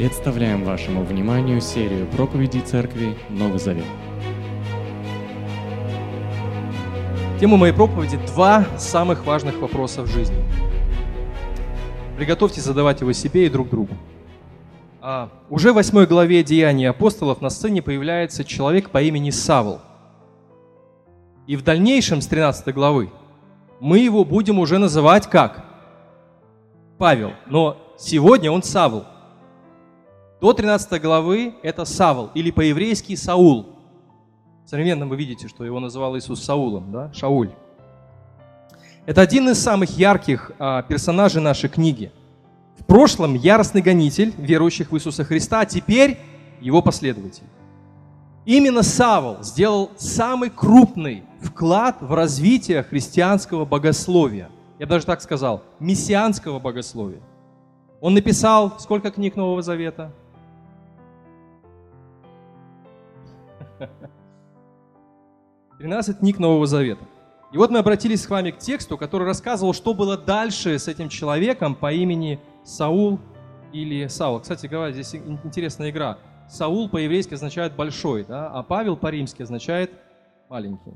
Представляем вашему вниманию серию проповедей Церкви Новый Завет. Тема моей проповеди – два самых важных вопроса в жизни. Приготовьтесь задавать его себе и друг другу. А, уже в восьмой главе Деяний апостолов на сцене появляется человек по имени Савл. И в дальнейшем, с 13 главы, мы его будем уже называть как? Павел. Но сегодня он Савл. До 13 главы это Савл, или по-еврейски Саул. Современно вы видите, что его называл Иисус Саулом, да? Шауль. Это один из самых ярких а, персонажей нашей книги. В прошлом яростный гонитель верующих в Иисуса Христа, а теперь его последователь. Именно Савол сделал самый крупный вклад в развитие христианского богословия. Я даже так сказал, мессианского богословия. Он написал сколько книг Нового Завета? 13 книг Нового Завета. И вот мы обратились с вами к тексту, который рассказывал, что было дальше с этим человеком по имени Саул или Саул. Кстати говоря, здесь интересная игра. Саул по-еврейски означает большой, да, а Павел по-римски означает маленький.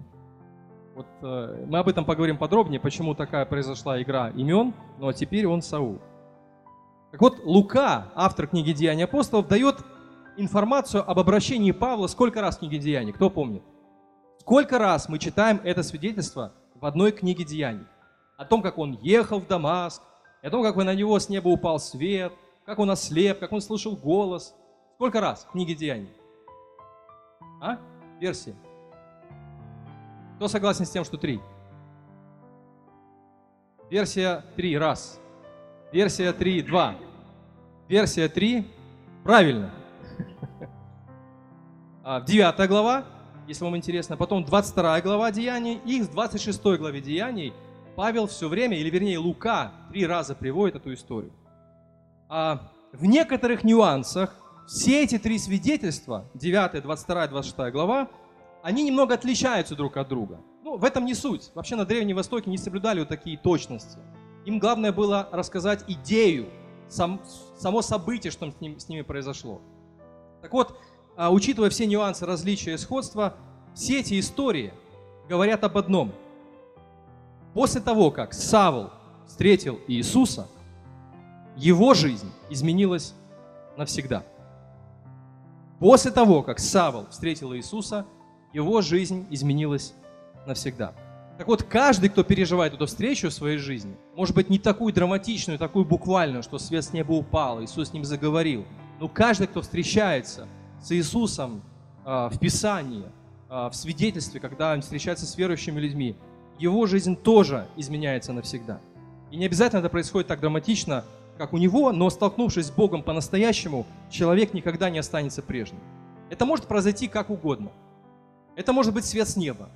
Вот э, мы об этом поговорим подробнее, почему такая произошла игра имен, но теперь он Саул. Так вот, Лука, автор книги Деяний апостолов, дает информацию об обращении Павла сколько раз в книге Деяний, кто помнит? Сколько раз мы читаем это свидетельство в одной книге Деяний? О том, как он ехал в Дамаск, о том, как на него с неба упал свет, как он ослеп, как он слышал голос. Сколько раз в книге Деяний? А? Версия. Кто согласен с тем, что три? Версия три раз. Версия три два. Версия три правильно. А, девятая глава если вам интересно. Потом 22 глава Деяний и в 26 главе Деяний Павел все время, или вернее Лука, три раза приводит эту историю. А в некоторых нюансах все эти три свидетельства, 9, 22, 26 глава, они немного отличаются друг от друга. Ну, в этом не суть. Вообще на Древнем Востоке не соблюдали вот такие точности. Им главное было рассказать идею, сам, само событие, что с, ним, с ними произошло. Так вот, а, учитывая все нюансы, различия и сходства, все эти истории говорят об одном. После того, как Савл встретил Иисуса, его жизнь изменилась навсегда. После того, как Савл встретил Иисуса, его жизнь изменилась навсегда. Так вот, каждый, кто переживает эту встречу в своей жизни, может быть, не такую драматичную, такую буквальную, что свет с неба упал, Иисус с ним заговорил, но каждый, кто встречается – с Иисусом а, в Писании, а, в свидетельстве, когда он встречается с верующими людьми, его жизнь тоже изменяется навсегда. И не обязательно это происходит так драматично, как у него, но столкнувшись с Богом по-настоящему, человек никогда не останется прежним. Это может произойти как угодно. Это может быть свет с неба.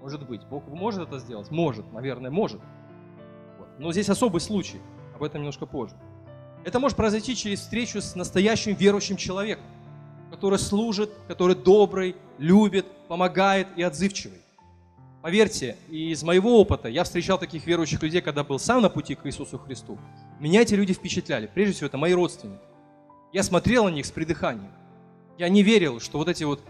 Может быть. Бог может это сделать? Может, наверное, может. Но здесь особый случай. Об этом немножко позже. Это может произойти через встречу с настоящим верующим человеком, который служит, который добрый, любит, помогает и отзывчивый. Поверьте, из моего опыта, я встречал таких верующих людей, когда был сам на пути к Иисусу Христу. Меня эти люди впечатляли. Прежде всего, это мои родственники. Я смотрел на них с придыханием. Я не верил, что вот эти вот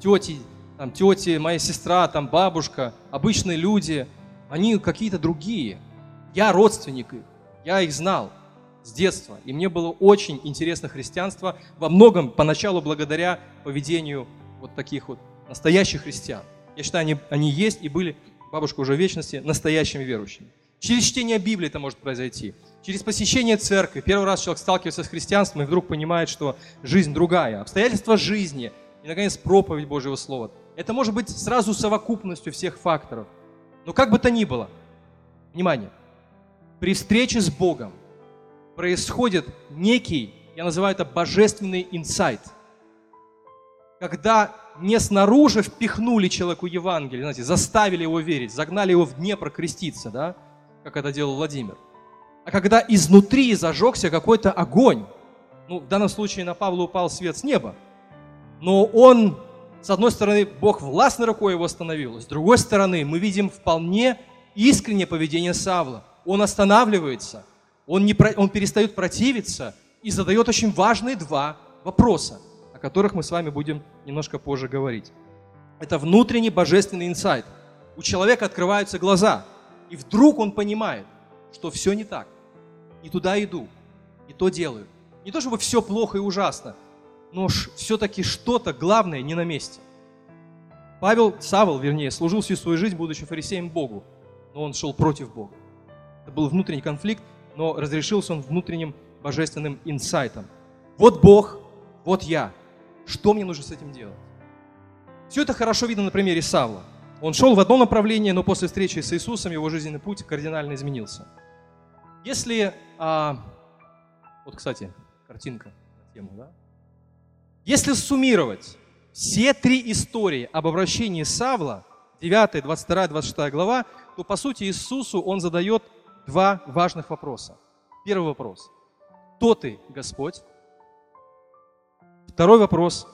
тети, там, тети, моя сестра, там, бабушка, обычные люди, они какие-то другие. Я родственник их, я их знал с детства. И мне было очень интересно христианство, во многом поначалу благодаря поведению вот таких вот настоящих христиан. Я считаю, они, они есть и были, бабушка уже в вечности, настоящими верующими. Через чтение Библии это может произойти. Через посещение церкви. Первый раз человек сталкивается с христианством и вдруг понимает, что жизнь другая. Обстоятельства жизни. И, наконец, проповедь Божьего Слова. Это может быть сразу совокупностью всех факторов. Но как бы то ни было, внимание, при встрече с Богом происходит некий, я называю это божественный инсайт. Когда не снаружи впихнули человеку Евангелие, знаете, заставили его верить, загнали его в Днепр креститься, да, как это делал Владимир. А когда изнутри зажегся какой-то огонь, ну, в данном случае на Павла упал свет с неба, но он, с одной стороны, Бог властной рукой его остановил, с другой стороны, мы видим вполне искреннее поведение Савла. Он останавливается – он, не, он перестает противиться, и задает очень важные два вопроса, о которых мы с вами будем немножко позже говорить. Это внутренний божественный инсайт. У человека открываются глаза, и вдруг он понимает, что все не так. И туда иду, и то делаю. Не то чтобы все плохо и ужасно, но все-таки что-то главное не на месте. Павел, Савол, вернее, служил всю свою жизнь, будучи фарисеем Богу, но он шел против Бога. Это был внутренний конфликт, но разрешился он внутренним божественным инсайтом. Вот Бог, вот я. Что мне нужно с этим делать? Все это хорошо видно на примере Савла. Он шел в одно направление, но после встречи с Иисусом его жизненный путь кардинально изменился. Если, а, вот, кстати, картинка на тему, да? Если суммировать все три истории об обращении Савла, 9, 22, 26 глава, то по сути Иисусу он задает два важных вопроса. Первый вопрос. Кто ты, Господь? Второй вопрос.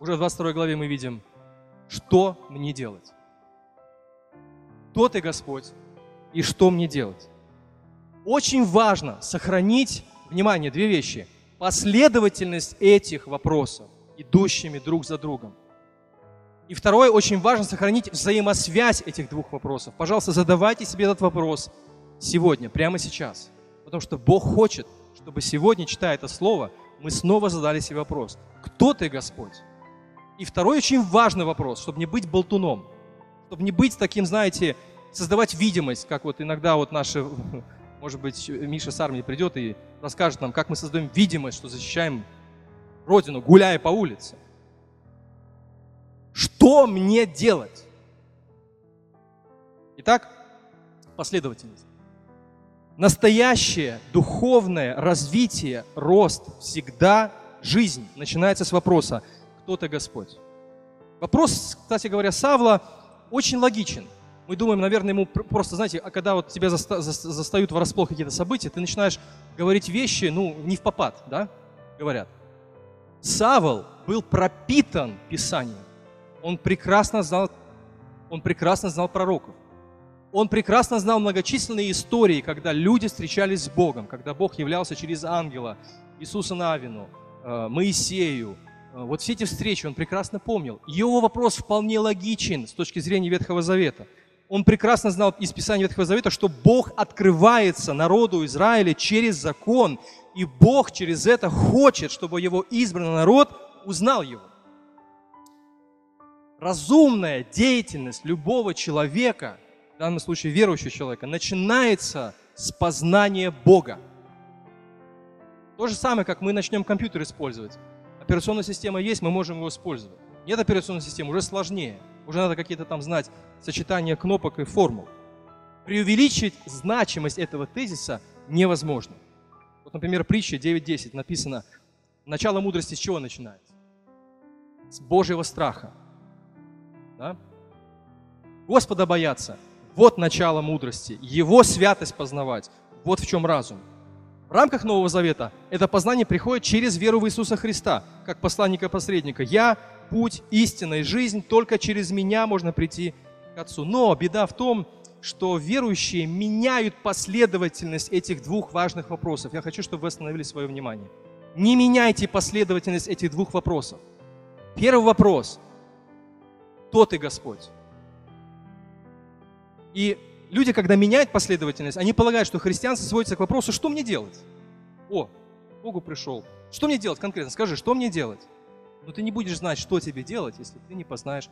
Уже в 22 главе мы видим, что мне делать? Кто ты, Господь, и что мне делать? Очень важно сохранить, внимание, две вещи. Последовательность этих вопросов, идущими друг за другом. И второе, очень важно сохранить взаимосвязь этих двух вопросов. Пожалуйста, задавайте себе этот вопрос сегодня, прямо сейчас. Потому что Бог хочет, чтобы сегодня, читая это слово, мы снова задали себе вопрос. Кто ты, Господь? И второй очень важный вопрос, чтобы не быть болтуном, чтобы не быть таким, знаете, создавать видимость, как вот иногда вот наши, может быть, Миша с армии придет и расскажет нам, как мы создаем видимость, что защищаем Родину, гуляя по улице. Что мне делать? Итак, последовательность. Настоящее духовное развитие, рост всегда жизнь начинается с вопроса «Кто ты Господь?». Вопрос, кстати говоря, Савла очень логичен. Мы думаем, наверное, ему просто, знаете, а когда вот тебя заста- застают врасплох какие-то события, ты начинаешь говорить вещи, ну, не в попад, да, говорят. Савол был пропитан Писанием. Он прекрасно знал, он прекрасно знал пророков. Он прекрасно знал многочисленные истории, когда люди встречались с Богом, когда Бог являлся через ангела, Иисуса Навину, э, Моисею. Э, вот все эти встречи он прекрасно помнил. Его вопрос вполне логичен с точки зрения Ветхого Завета. Он прекрасно знал из Писания Ветхого Завета, что Бог открывается народу Израиля через закон, и Бог через это хочет, чтобы его избранный народ узнал его. Разумная деятельность любого человека – в данном случае верующего человека, начинается с познания Бога. То же самое, как мы начнем компьютер использовать. Операционная система есть, мы можем его использовать. Нет операционной системы, уже сложнее. Уже надо какие-то там знать сочетания кнопок и формул. Преувеличить значимость этого тезиса невозможно. Вот, например, притча 9.10 написано, начало мудрости с чего начинается? С Божьего страха. Да? Господа бояться – вот начало мудрости. Его святость познавать. Вот в чем разум. В рамках Нового Завета это познание приходит через веру в Иисуса Христа, как посланника-посредника. Я – путь, истина и жизнь, только через меня можно прийти к Отцу. Но беда в том, что верующие меняют последовательность этих двух важных вопросов. Я хочу, чтобы вы остановили свое внимание. Не меняйте последовательность этих двух вопросов. Первый вопрос – кто ты, Господь? И люди, когда меняют последовательность, они полагают, что христианство сводится к вопросу, что мне делать? О, Богу пришел. Что мне делать конкретно? Скажи, что мне делать? Но ты не будешь знать, что тебе делать, если ты не познаешь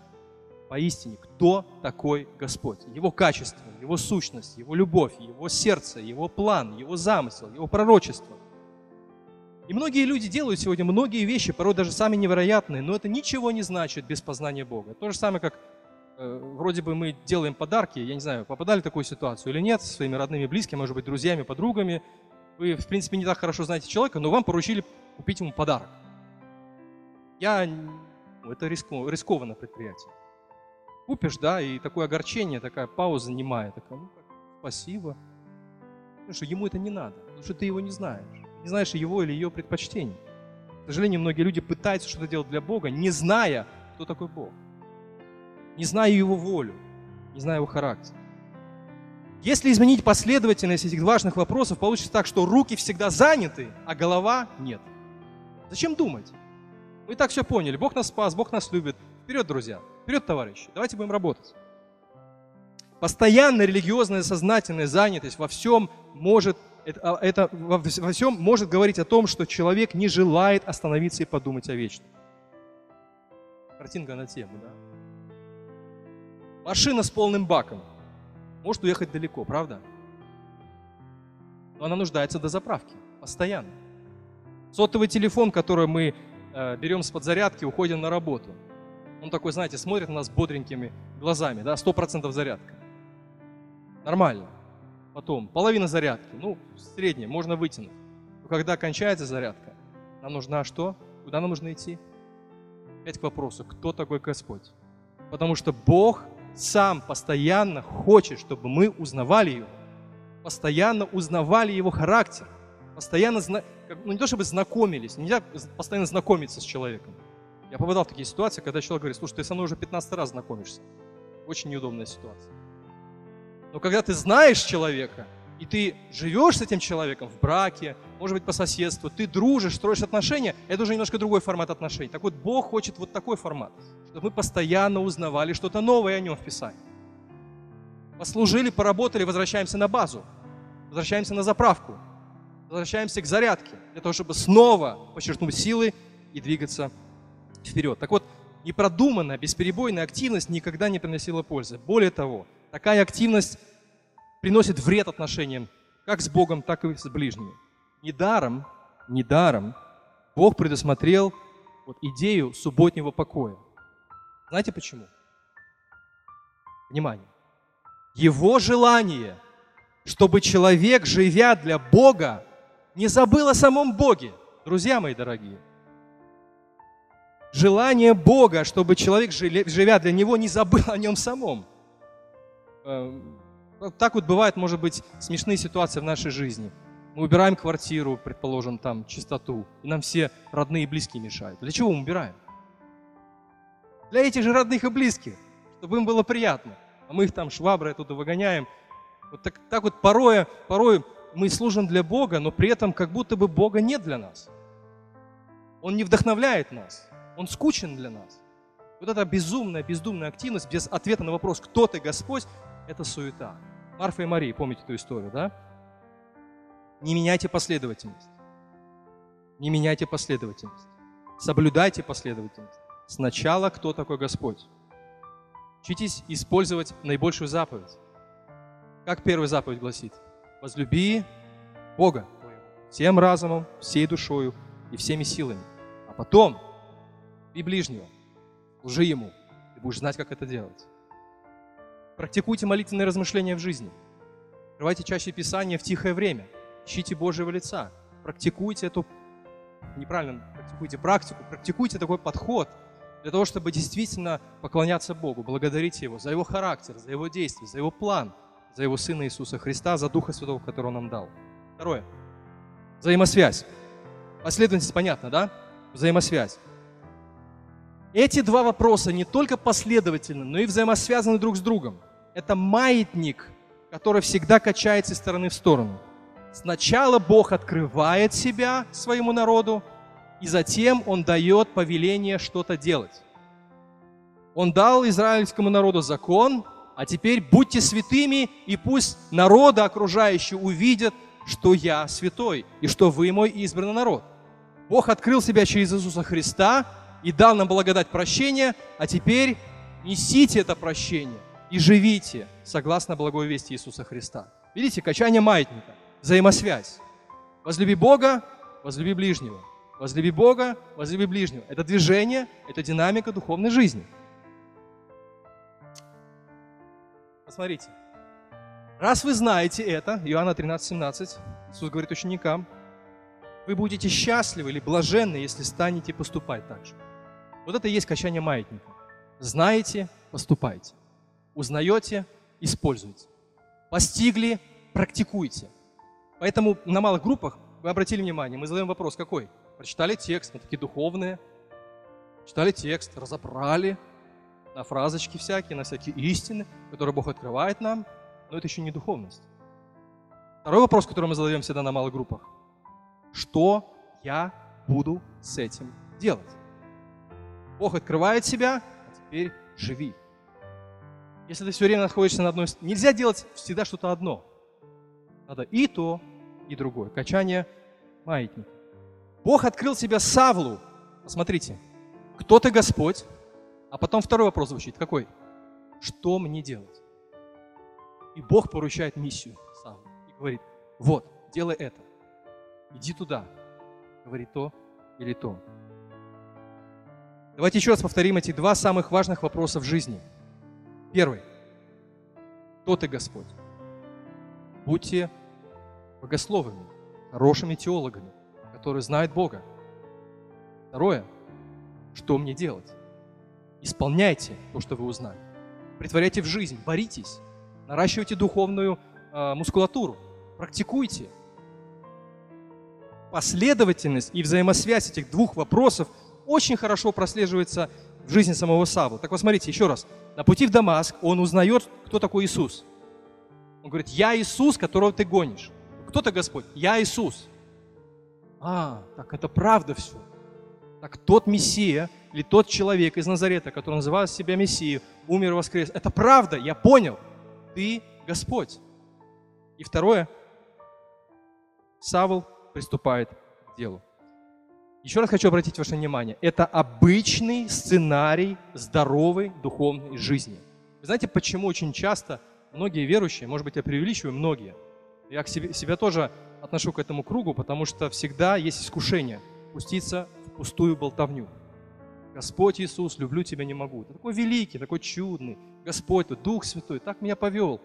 поистине, кто такой Господь. Его качество, Его сущность, Его любовь, Его сердце, Его план, Его замысел, Его пророчество. И многие люди делают сегодня многие вещи, порой даже сами невероятные, но это ничего не значит без познания Бога. То же самое, как вроде бы мы делаем подарки, я не знаю, попадали в такую ситуацию или нет, со своими родными, близкими, может быть, друзьями, подругами. Вы, в принципе, не так хорошо знаете человека, но вам поручили купить ему подарок. Я... Ну, это риску, рискованное предприятие. Купишь, да, и такое огорчение, такая пауза немая, такая, ну, спасибо. Потому что ему это не надо, потому что ты его не знаешь. Не знаешь его или ее предпочтений. К сожалению, многие люди пытаются что-то делать для Бога, не зная, кто такой Бог не знаю его волю, не знаю его характер. Если изменить последовательность этих важных вопросов, получится так, что руки всегда заняты, а голова нет – Зачем думать? Мы и так все поняли. Бог нас спас, Бог нас любит. Вперед, друзья. Вперед, товарищи. Давайте будем работать. Постоянная религиозная сознательная занятость во всем может это, а, во всем может говорить о том, что человек не желает остановиться и подумать о вечном. Картинка на тему, да? Машина с полным баком может уехать далеко, правда? Но она нуждается до заправки, постоянно. Сотовый телефон, который мы э, берем с подзарядки, уходим на работу. Он такой, знаете, смотрит на нас бодренькими глазами, да, сто процентов зарядка. Нормально. Потом половина зарядки, ну, средняя, можно вытянуть. Но когда кончается зарядка, нам нужна что? Куда нам нужно идти? Опять к вопросу, кто такой Господь? Потому что Бог сам постоянно хочет, чтобы мы узнавали Его. Постоянно узнавали Его характер. Постоянно, ну не то чтобы знакомились, нельзя постоянно знакомиться с человеком. Я попадал в такие ситуации, когда человек говорит, слушай, ты со мной уже 15 раз знакомишься. Очень неудобная ситуация. Но когда ты знаешь человека, и ты живешь с этим человеком в браке, может быть, по соседству, ты дружишь, строишь отношения, это уже немножко другой формат отношений. Так вот, Бог хочет вот такой формат, чтобы мы постоянно узнавали что-то новое о Нем в Писании. Послужили, поработали, возвращаемся на базу, возвращаемся на заправку, возвращаемся к зарядке, для того, чтобы снова подчеркнуть силы и двигаться вперед. Так вот, непродуманная, бесперебойная активность никогда не приносила пользы. Более того, Такая активность приносит вред отношениям как с Богом, так и с ближними. Недаром, недаром Бог предусмотрел вот идею субботнего покоя. Знаете почему? Внимание. Его желание, чтобы человек, живя для Бога, не забыл о самом Боге. Друзья мои дорогие. Желание Бога, чтобы человек, живя для Него, не забыл о нем самом. Эм, так вот бывает, может быть, смешные ситуации в нашей жизни. Мы убираем квартиру, предположим, там, чистоту, и нам все родные и близкие мешают. Для чего мы убираем? Для этих же родных и близких, чтобы им было приятно. А мы их там шваброй оттуда выгоняем. Вот так, так вот порой, порой мы служим для Бога, но при этом как будто бы Бога нет для нас. Он не вдохновляет нас. Он скучен для нас. Вот эта безумная, бездумная активность без ответа на вопрос, кто ты, Господь, это суета. Марфа и Мария, помните эту историю, да? Не меняйте последовательность. Не меняйте последовательность. Соблюдайте последовательность. Сначала кто такой Господь? Учитесь использовать наибольшую заповедь. Как первая заповедь гласит? Возлюби Бога всем разумом, всей душою и всеми силами. А потом и ближнего. Лжи ему. Ты будешь знать, как это делать. Практикуйте молитвенные размышления в жизни. Открывайте чаще Писание в тихое время. Ищите Божьего лица. Практикуйте эту, неправильно практикуйте практику, практикуйте такой подход для того, чтобы действительно поклоняться Богу, благодарить Его за Его характер, за Его действия, за Его план, за Его Сына Иисуса Христа, за Духа Святого, который Он нам дал. Второе. Взаимосвязь. Последовательность понятна, да? Взаимосвязь. Эти два вопроса не только последовательны, но и взаимосвязаны друг с другом. Это маятник, который всегда качается из стороны в сторону. Сначала Бог открывает себя своему народу, и затем Он дает повеление что-то делать. Он дал израильскому народу закон, а теперь будьте святыми, и пусть народы окружающие увидят, что я святой, и что вы мой избранный народ. Бог открыл себя через Иисуса Христа, и дал нам благодать прощения, а теперь несите это прощение и живите согласно благой вести Иисуса Христа. Видите, качание маятника, взаимосвязь. Возлюби Бога, возлюби ближнего. Возлюби Бога, возлюби ближнего. Это движение, это динамика духовной жизни. Посмотрите. Раз вы знаете это, Иоанна 13, 17, Иисус говорит ученикам, вы будете счастливы или блаженны, если станете поступать так же. Вот это и есть качание маятника. Знаете, поступайте. Узнаете, используйте. Постигли, практикуйте. Поэтому на малых группах, вы обратили внимание, мы задаем вопрос какой? Прочитали текст, мы такие духовные. Читали текст, разобрали на фразочки всякие, на всякие истины, которые Бог открывает нам, но это еще не духовность. Второй вопрос, который мы задаем всегда на малых группах. Что я буду с этим делать. Бог открывает себя, а теперь живи. Если ты все время находишься на одной... Нельзя делать всегда что-то одно. Надо и то, и другое. Качание маятника. Бог открыл себя Савлу. Посмотрите, кто ты Господь? А потом второй вопрос звучит. Какой? Что мне делать? И Бог поручает миссию Савлу. И говорит, вот, делай это. Иди туда. Говори то или то. Давайте еще раз повторим эти два самых важных вопроса в жизни. Первый. Кто ты Господь? Будьте богословами, хорошими теологами, которые знают Бога. Второе. Что мне делать? Исполняйте то, что вы узнали. Притворяйте в жизнь, боритесь, наращивайте духовную э, мускулатуру, практикуйте. Последовательность и взаимосвязь этих двух вопросов – очень хорошо прослеживается в жизни самого Савла. Так вот, смотрите, еще раз. На пути в Дамаск он узнает, кто такой Иисус. Он говорит, я Иисус, которого ты гонишь. Кто ты, Господь? Я Иисус. А, так это правда все. Так тот Мессия или тот человек из Назарета, который называл себя Мессией, умер и воскрес. Это правда, я понял. Ты Господь. И второе, Савл приступает к делу. Еще раз хочу обратить ваше внимание, это обычный сценарий здоровой духовной жизни. Вы знаете, почему очень часто многие верующие, может быть, я преувеличиваю, многие, я к себе, себя тоже отношу к этому кругу, потому что всегда есть искушение пуститься в пустую болтовню. Господь Иисус, люблю тебя не могу. Ты такой великий, такой чудный. Господь, ты Дух Святой, так меня повел.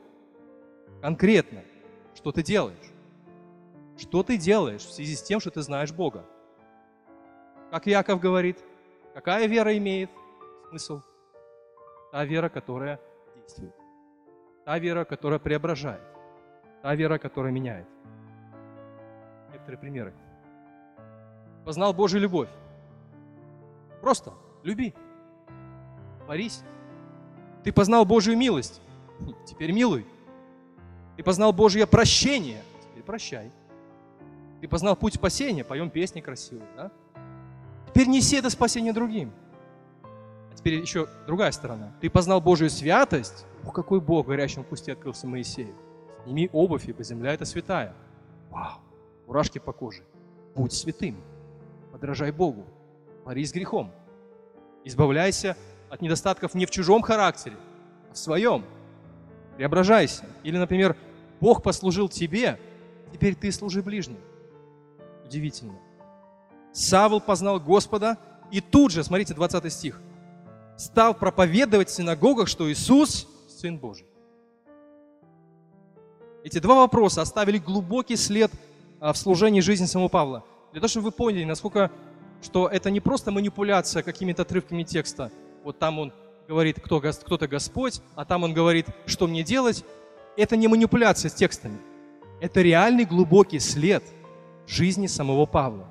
Конкретно, что ты делаешь? Что ты делаешь в связи с тем, что ты знаешь Бога? Как Яков говорит, какая вера имеет смысл? Та вера, которая действует. Та вера, которая преображает. Та вера, которая меняет. Некоторые примеры. Познал Божью любовь. Просто люби. Борись. Ты познал Божью милость. Теперь милуй. Ты познал Божье прощение. Теперь прощай. Ты познал путь спасения. Поем песни красивые. Да? Теперь неси это спасение другим. А теперь еще другая сторона. Ты познал Божью святость. Ух, какой Бог в горячем кусте открылся Моисею. Сними обувь, ибо земля это святая. Вау, мурашки по коже. Будь святым. Подражай Богу. Борись с грехом. Избавляйся от недостатков не в чужом характере, а в своем. Преображайся. Или, например, Бог послужил тебе, теперь ты служи ближним. Удивительно. Савл познал Господа, и тут же, смотрите, 20 стих, стал проповедовать в синагогах, что Иисус – Сын Божий. Эти два вопроса оставили глубокий след а, в служении жизни самого Павла. Для того, чтобы вы поняли, насколько, что это не просто манипуляция какими-то отрывками текста. Вот там он говорит, кто, кто-то Господь, а там он говорит, что мне делать. Это не манипуляция с текстами. Это реальный глубокий след жизни самого Павла.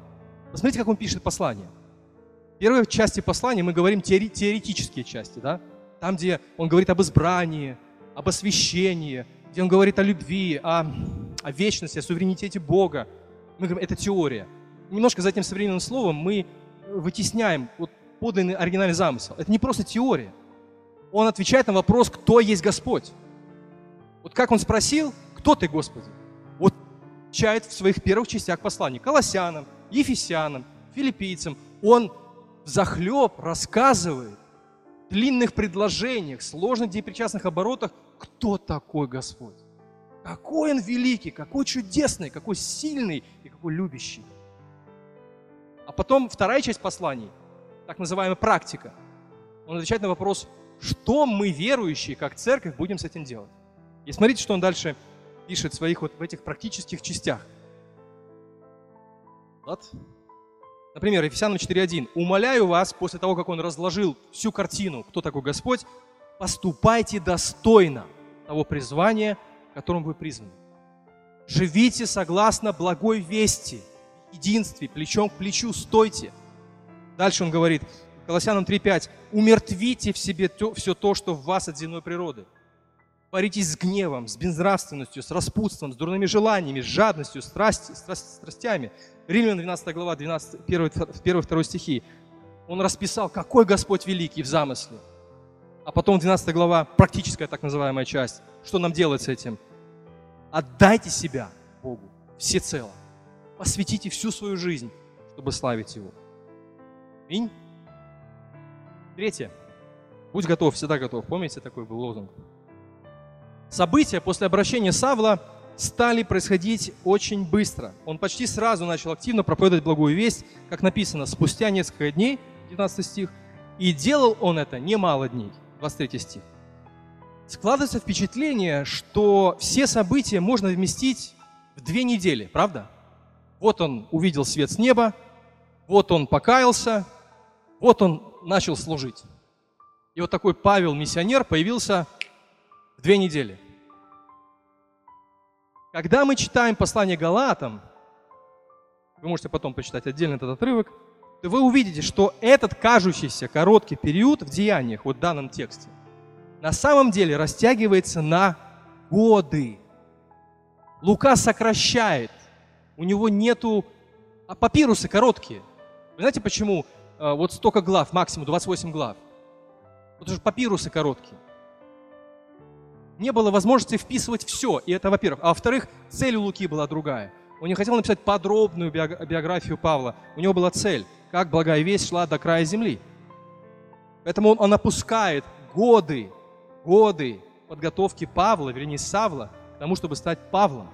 Посмотрите, как он пишет послание. Первой части послания мы говорим теоретические части, да? Там, где он говорит об избрании, об освящении, где он говорит о любви, о, о вечности, о суверенитете Бога. Мы говорим, это теория. Немножко за этим современным словом мы вытесняем вот подлинный оригинальный замысел. Это не просто теория. Он отвечает на вопрос, кто есть Господь. Вот как он спросил, кто ты, Господи? Вот отвечает в своих первых частях послания. Колоссянам, Ефесянам, филиппийцам, он захлеб рассказывает в длинных предложениях, сложных депричастных оборотах, кто такой Господь. Какой Он великий, какой чудесный, какой сильный и какой любящий. А потом вторая часть посланий, так называемая практика, он отвечает на вопрос, что мы, верующие, как церковь, будем с этим делать. И смотрите, что он дальше пишет в своих вот в этих практических частях – вот. Например, Ефесянам 4.1. «Умоляю вас, после того, как он разложил всю картину, кто такой Господь, поступайте достойно того призвания, которым вы призваны. Живите согласно благой вести, единстве, плечом к плечу стойте». Дальше он говорит, Колоссянам 3.5. «Умертвите в себе все то, что в вас от земной природы». Боритесь с гневом, с безнравственностью, с распутством, с дурными желаниями, с жадностью, страсти, страсть, страстями. Римлян 12 глава, 12, 1-2 стихи. Он расписал, какой Господь великий в замысле. А потом 12 глава, практическая так называемая часть. Что нам делать с этим? Отдайте себя Богу всецело. Посвятите всю свою жизнь, чтобы славить Его. Аминь. Третье. Будь готов, всегда готов. Помните, такой был лозунг? События после обращения Савла стали происходить очень быстро. Он почти сразу начал активно проповедовать благую весть, как написано, спустя несколько дней, 19 стих, и делал он это немало дней, 23 стих. Складывается впечатление, что все события можно вместить в две недели, правда? Вот он увидел свет с неба, вот он покаялся, вот он начал служить. И вот такой Павел, миссионер, появился в две недели. Когда мы читаем послание Галатам, вы можете потом почитать отдельно этот отрывок, то вы увидите, что этот кажущийся короткий период в деяниях, вот в данном тексте, на самом деле растягивается на годы. Лука сокращает, у него нету, а папирусы короткие. Вы знаете, почему э, вот столько глав, максимум 28 глав? Потому что папирусы короткие. Не было возможности вписывать все, и это во-первых. А во-вторых, цель у Луки была другая. Он не хотел написать подробную биографию Павла. У него была цель, как благая весть шла до края земли. Поэтому он, он опускает годы, годы подготовки Павла, вернее Савла, к тому, чтобы стать Павлом.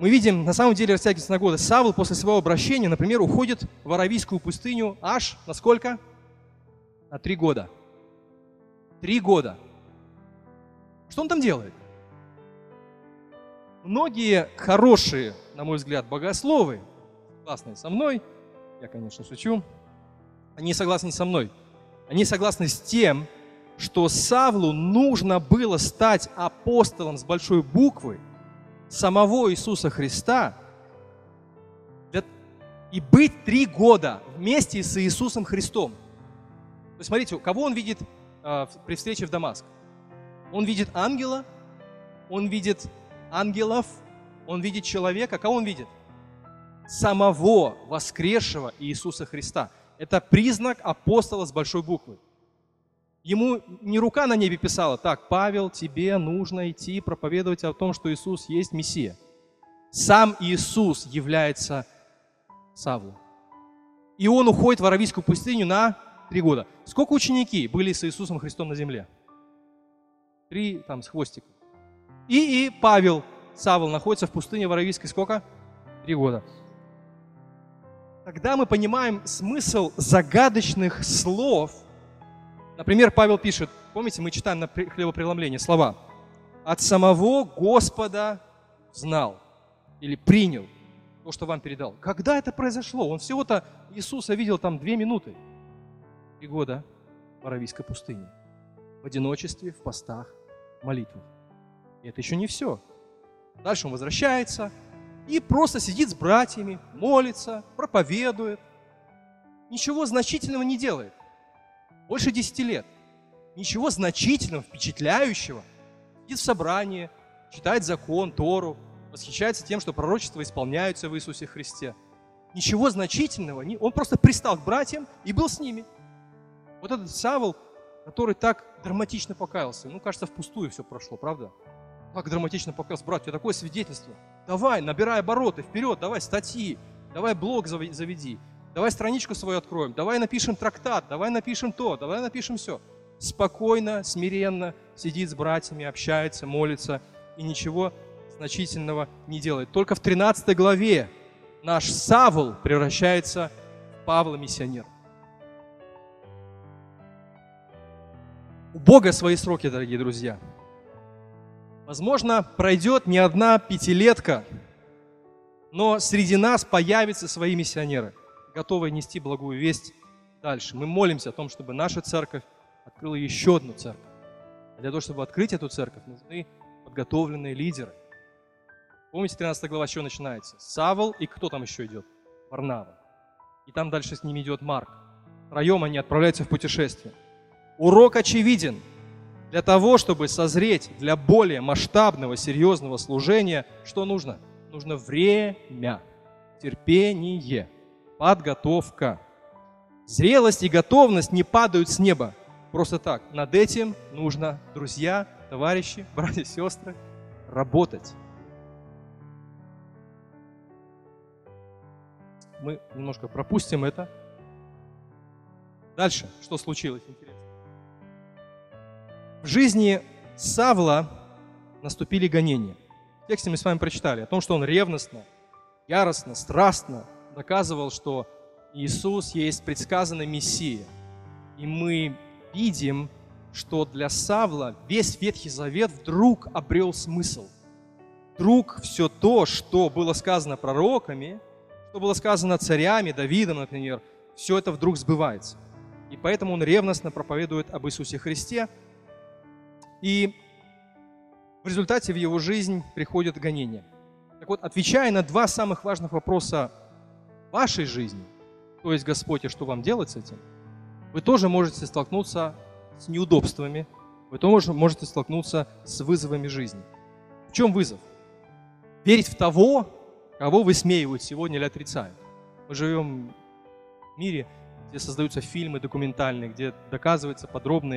Мы видим, на самом деле растягивается на годы. Савл после своего обращения, например, уходит в Аравийскую пустыню аж на сколько? На три года. Три года. Что он там делает? Многие хорошие, на мой взгляд, богословы, согласны со мной, я, конечно, шучу, они согласны со мной. Они согласны с тем, что Савлу нужно было стать апостолом с большой буквы самого Иисуса Христа для... и быть три года вместе с Иисусом Христом. Вы смотрите, кого он видит э, при встрече в Дамаск? Он видит ангела, он видит ангелов, он видит человека. Кого он видит? Самого воскресшего Иисуса Христа. Это признак апостола с большой буквы. Ему не рука на небе писала, так, Павел, тебе нужно идти проповедовать о том, что Иисус есть Мессия. Сам Иисус является Савлу. И он уходит в Аравийскую пустыню на три года. Сколько ученики были с Иисусом Христом на земле? Три там с хвостиком. И, и Павел, Савл, находится в пустыне в Аравийской сколько? Три года. Когда мы понимаем смысл загадочных слов, например, Павел пишет, помните, мы читаем на хлебопреломлении слова, от самого Господа знал или принял то, что вам передал. Когда это произошло? Он всего-то Иисуса видел там две минуты. Три года в Аравийской пустыне в одиночестве, в постах, молитвах. И это еще не все. Дальше он возвращается и просто сидит с братьями, молится, проповедует. Ничего значительного не делает. Больше десяти лет. Ничего значительного, впечатляющего. Сидит в собрании, читает закон, Тору, восхищается тем, что пророчества исполняются в Иисусе Христе. Ничего значительного. Он просто пристал к братьям и был с ними. Вот этот Савл который так драматично покаялся. Ну, кажется, впустую все прошло, правда? Так драматично покаялся. Брат, у тебя такое свидетельство. Давай, набирай обороты, вперед, давай статьи, давай блог заведи, давай страничку свою откроем, давай напишем трактат, давай напишем то, давай напишем все. Спокойно, смиренно сидит с братьями, общается, молится и ничего значительного не делает. Только в 13 главе наш Савл превращается в Павла миссионера. У Бога свои сроки, дорогие друзья. Возможно, пройдет не одна пятилетка, но среди нас появятся свои миссионеры, готовые нести благую весть дальше. Мы молимся о том, чтобы наша церковь открыла еще одну церковь. А для того, чтобы открыть эту церковь, нужны подготовленные лидеры. Помните, 13 глава чего начинается? Савол и кто там еще идет? Варнава. И там дальше с ними идет Марк. Втроем они отправляются в путешествие. Урок очевиден. Для того, чтобы созреть для более масштабного, серьезного служения, что нужно? Нужно время, терпение, подготовка. Зрелость и готовность не падают с неба просто так. Над этим нужно, друзья, товарищи, братья сестры, работать. Мы немножко пропустим это. Дальше, что случилось, интересно. В жизни Савла наступили гонения. В тексте мы с вами прочитали о том, что он ревностно, яростно, страстно доказывал, что Иисус есть предсказанный Мессия. И мы видим, что для Савла весь Ветхий Завет вдруг обрел смысл. Вдруг все то, что было сказано пророками, что было сказано царями, Давидом, например, все это вдруг сбывается. И поэтому он ревностно проповедует об Иисусе Христе. И в результате в его жизнь приходят гонения. Так вот, отвечая на два самых важных вопроса вашей жизни, то есть, Господь, и что вам делать с этим, вы тоже можете столкнуться с неудобствами, вы тоже можете столкнуться с вызовами жизни. В чем вызов? Верить в того, кого высмеивают сегодня или отрицают. Мы живем в мире, где создаются фильмы документальные, где доказывается подробно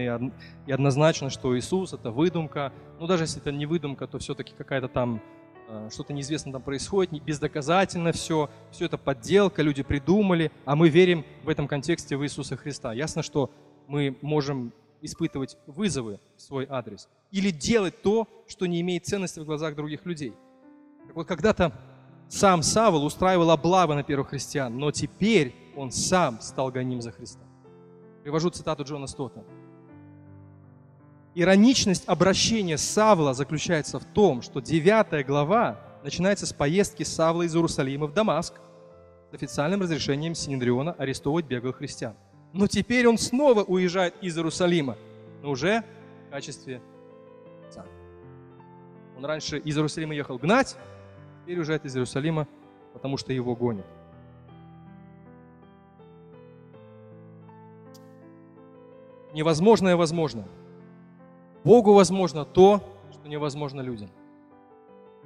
и однозначно, что Иисус – это выдумка. Ну, даже если это не выдумка, то все-таки какая-то там, э, что-то неизвестно там происходит, бездоказательно все, все это подделка, люди придумали, а мы верим в этом контексте в Иисуса Христа. Ясно, что мы можем испытывать вызовы в свой адрес или делать то, что не имеет ценности в глазах других людей. Так вот, когда-то сам Савол устраивал облавы на первых христиан, но теперь он сам стал гоним за Христа. Привожу цитату Джона Стотта. Ироничность обращения Савла заключается в том, что 9 глава начинается с поездки Савла из Иерусалима в Дамаск с официальным разрешением Синедриона арестовывать беглых христиан. Но теперь он снова уезжает из Иерусалима, но уже в качестве царя. Он раньше из Иерусалима ехал гнать, теперь уезжает из Иерусалима, потому что его гонят. Невозможное возможно. Богу возможно то, что невозможно людям.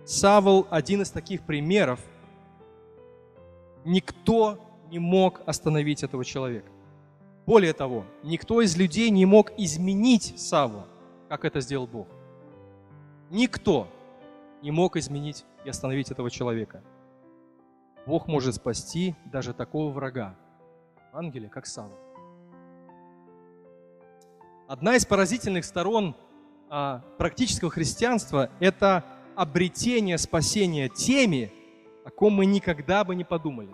Савол – один из таких примеров. Никто не мог остановить этого человека. Более того, никто из людей не мог изменить Саву, как это сделал Бог. Никто не мог изменить и остановить этого человека. Бог может спасти даже такого врага, ангеля, как Савва. Одна из поразительных сторон а, практического христианства – это обретение спасения теми, о ком мы никогда бы не подумали.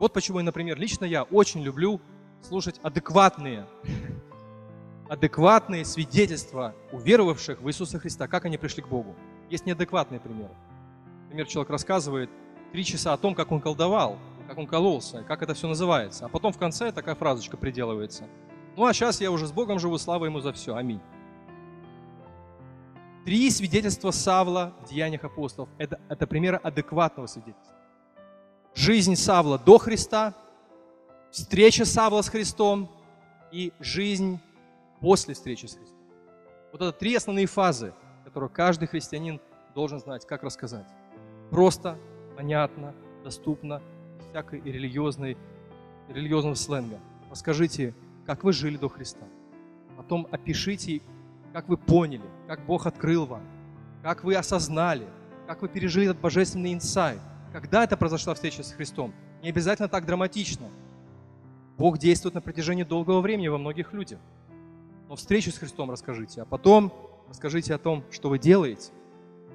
Вот почему, например, лично я очень люблю слушать адекватные, адекватные свидетельства уверовавших в Иисуса Христа, как они пришли к Богу. Есть неадекватные примеры. Например, человек рассказывает три часа о том, как он колдовал, как он кололся, как это все называется. А потом в конце такая фразочка приделывается. Ну а сейчас я уже с Богом живу, слава Ему за все. Аминь. Три свидетельства Савла в Деяниях апостолов это, – это примеры адекватного свидетельства жизнь Савла до Христа, встреча Савла с Христом и жизнь после встречи с Христом. Вот это три основные фазы, которые каждый христианин должен знать, как рассказать. Просто, понятно, доступно, всякой религиозной, религиозного сленга. Расскажите, как вы жили до Христа. Потом опишите, как вы поняли, как Бог открыл вам, как вы осознали, как вы пережили этот божественный инсайт – когда это произошла встреча с Христом? Не обязательно так драматично. Бог действует на протяжении долгого времени во многих людях. Но встречу с Христом расскажите, а потом расскажите о том, что вы делаете,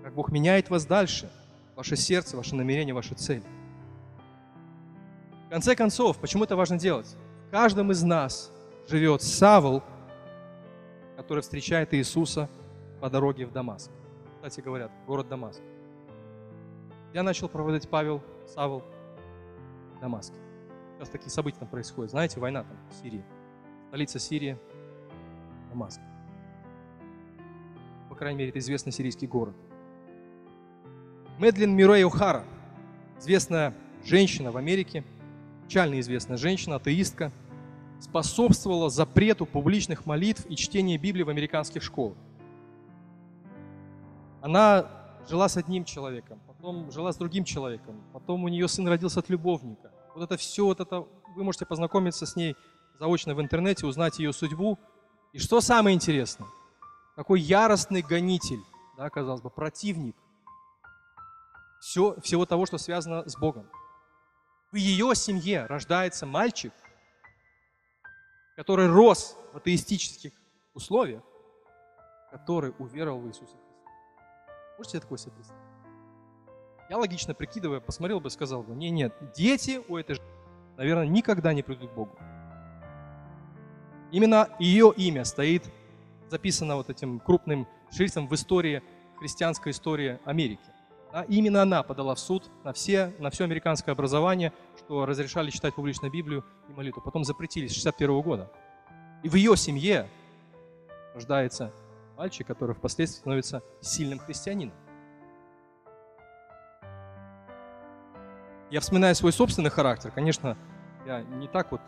как Бог меняет вас дальше, ваше сердце, ваше намерение, ваша цель. В конце концов, почему это важно делать? В каждом из нас живет Савл, который встречает Иисуса по дороге в Дамаск. Кстати говорят, город Дамаск. Я начал проводить Павел Савл в Дамаске. Сейчас такие события там происходят. Знаете, война там в Сирии. Столица Сирии – Дамаск. По крайней мере, это известный сирийский город. Мэдлин Мюррей О'Хара, известная женщина в Америке, печально известная женщина, атеистка, способствовала запрету публичных молитв и чтения Библии в американских школах. Она жила с одним человеком, потом жила с другим человеком, потом у нее сын родился от любовника. Вот это все, вот это, вы можете познакомиться с ней заочно в интернете, узнать ее судьбу. И что самое интересное, какой яростный гонитель, да, казалось бы, противник все, всего того, что связано с Богом. В ее семье рождается мальчик, который рос в атеистических условиях, который уверовал в Иисуса Христа. Можете такое себе представить? Я логично прикидывая, посмотрел бы и сказал бы, не, нет, дети у этой женщины, наверное, никогда не придут к Богу. Именно ее имя стоит, записано вот этим крупным шрифтом в истории, христианской истории Америки. Да, именно она подала в суд на все, на все американское образование, что разрешали читать публично Библию и молитву. Потом запретили с 61 года. И в ее семье рождается мальчик, который впоследствии становится сильным христианином. Я вспоминаю свой собственный характер. Конечно, я не так вот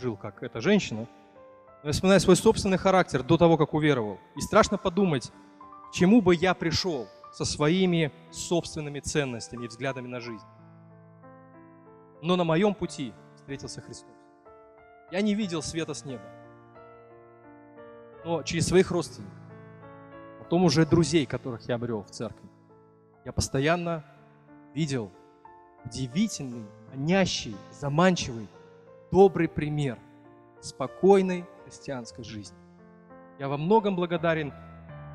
жил, как эта женщина. Я вспоминаю свой собственный характер до того, как уверовал. И страшно подумать, к чему бы я пришел со своими собственными ценностями и взглядами на жизнь. Но на моем пути встретился Христос. Я не видел света с неба. Но через своих родственников, потом уже друзей, которых я обрел в церкви, я постоянно видел удивительный, манящий, заманчивый, добрый пример спокойной христианской жизни. Я во многом благодарен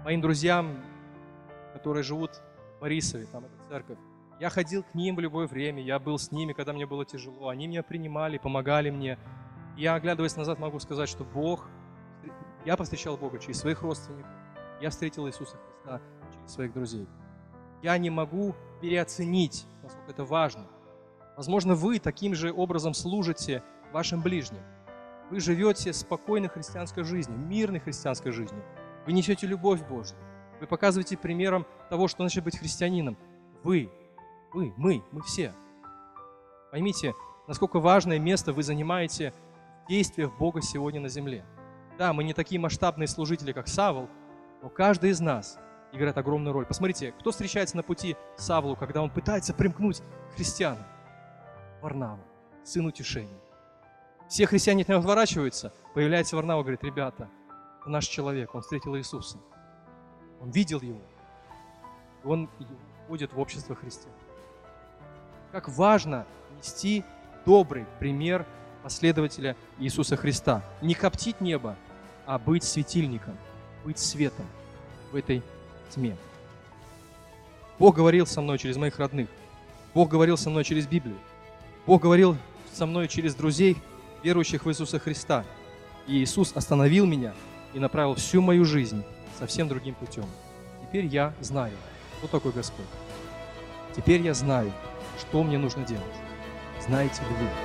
моим друзьям, которые живут в Борисове, там эта церковь. Я ходил к ним в любое время, я был с ними, когда мне было тяжело. Они меня принимали, помогали мне. Я, оглядываясь назад, могу сказать, что Бог, я повстречал Бога через своих родственников, я встретил Иисуса Христа через своих друзей. Я не могу переоценить, насколько это важно. Возможно, вы таким же образом служите вашим ближним. Вы живете спокойной христианской жизнью, мирной христианской жизнью. Вы несете любовь Божью. Вы показываете примером того, что значит быть христианином. Вы, вы, мы, мы все. Поймите, насколько важное место вы занимаете в действиях Бога сегодня на земле. Да, мы не такие масштабные служители, как Савол, но каждый из нас играет огромную роль. Посмотрите, кто встречается на пути Савлу, когда он пытается примкнуть к христианам? Варнава, сын утешения. Все христиане от него отворачиваются, появляется Варнава, говорит, ребята, наш человек, он встретил Иисуса. Он видел его. Он входит в общество христиан. Как важно нести добрый пример последователя Иисуса Христа. Не коптить небо, а быть светильником, быть светом в этой тьме. Бог говорил со мной через моих родных. Бог говорил со мной через Библию. Бог говорил со мной через друзей, верующих в Иисуса Христа. И Иисус остановил меня и направил всю мою жизнь совсем другим путем. Теперь я знаю, кто такой Господь. Теперь я знаю, что мне нужно делать. Знаете ли вы?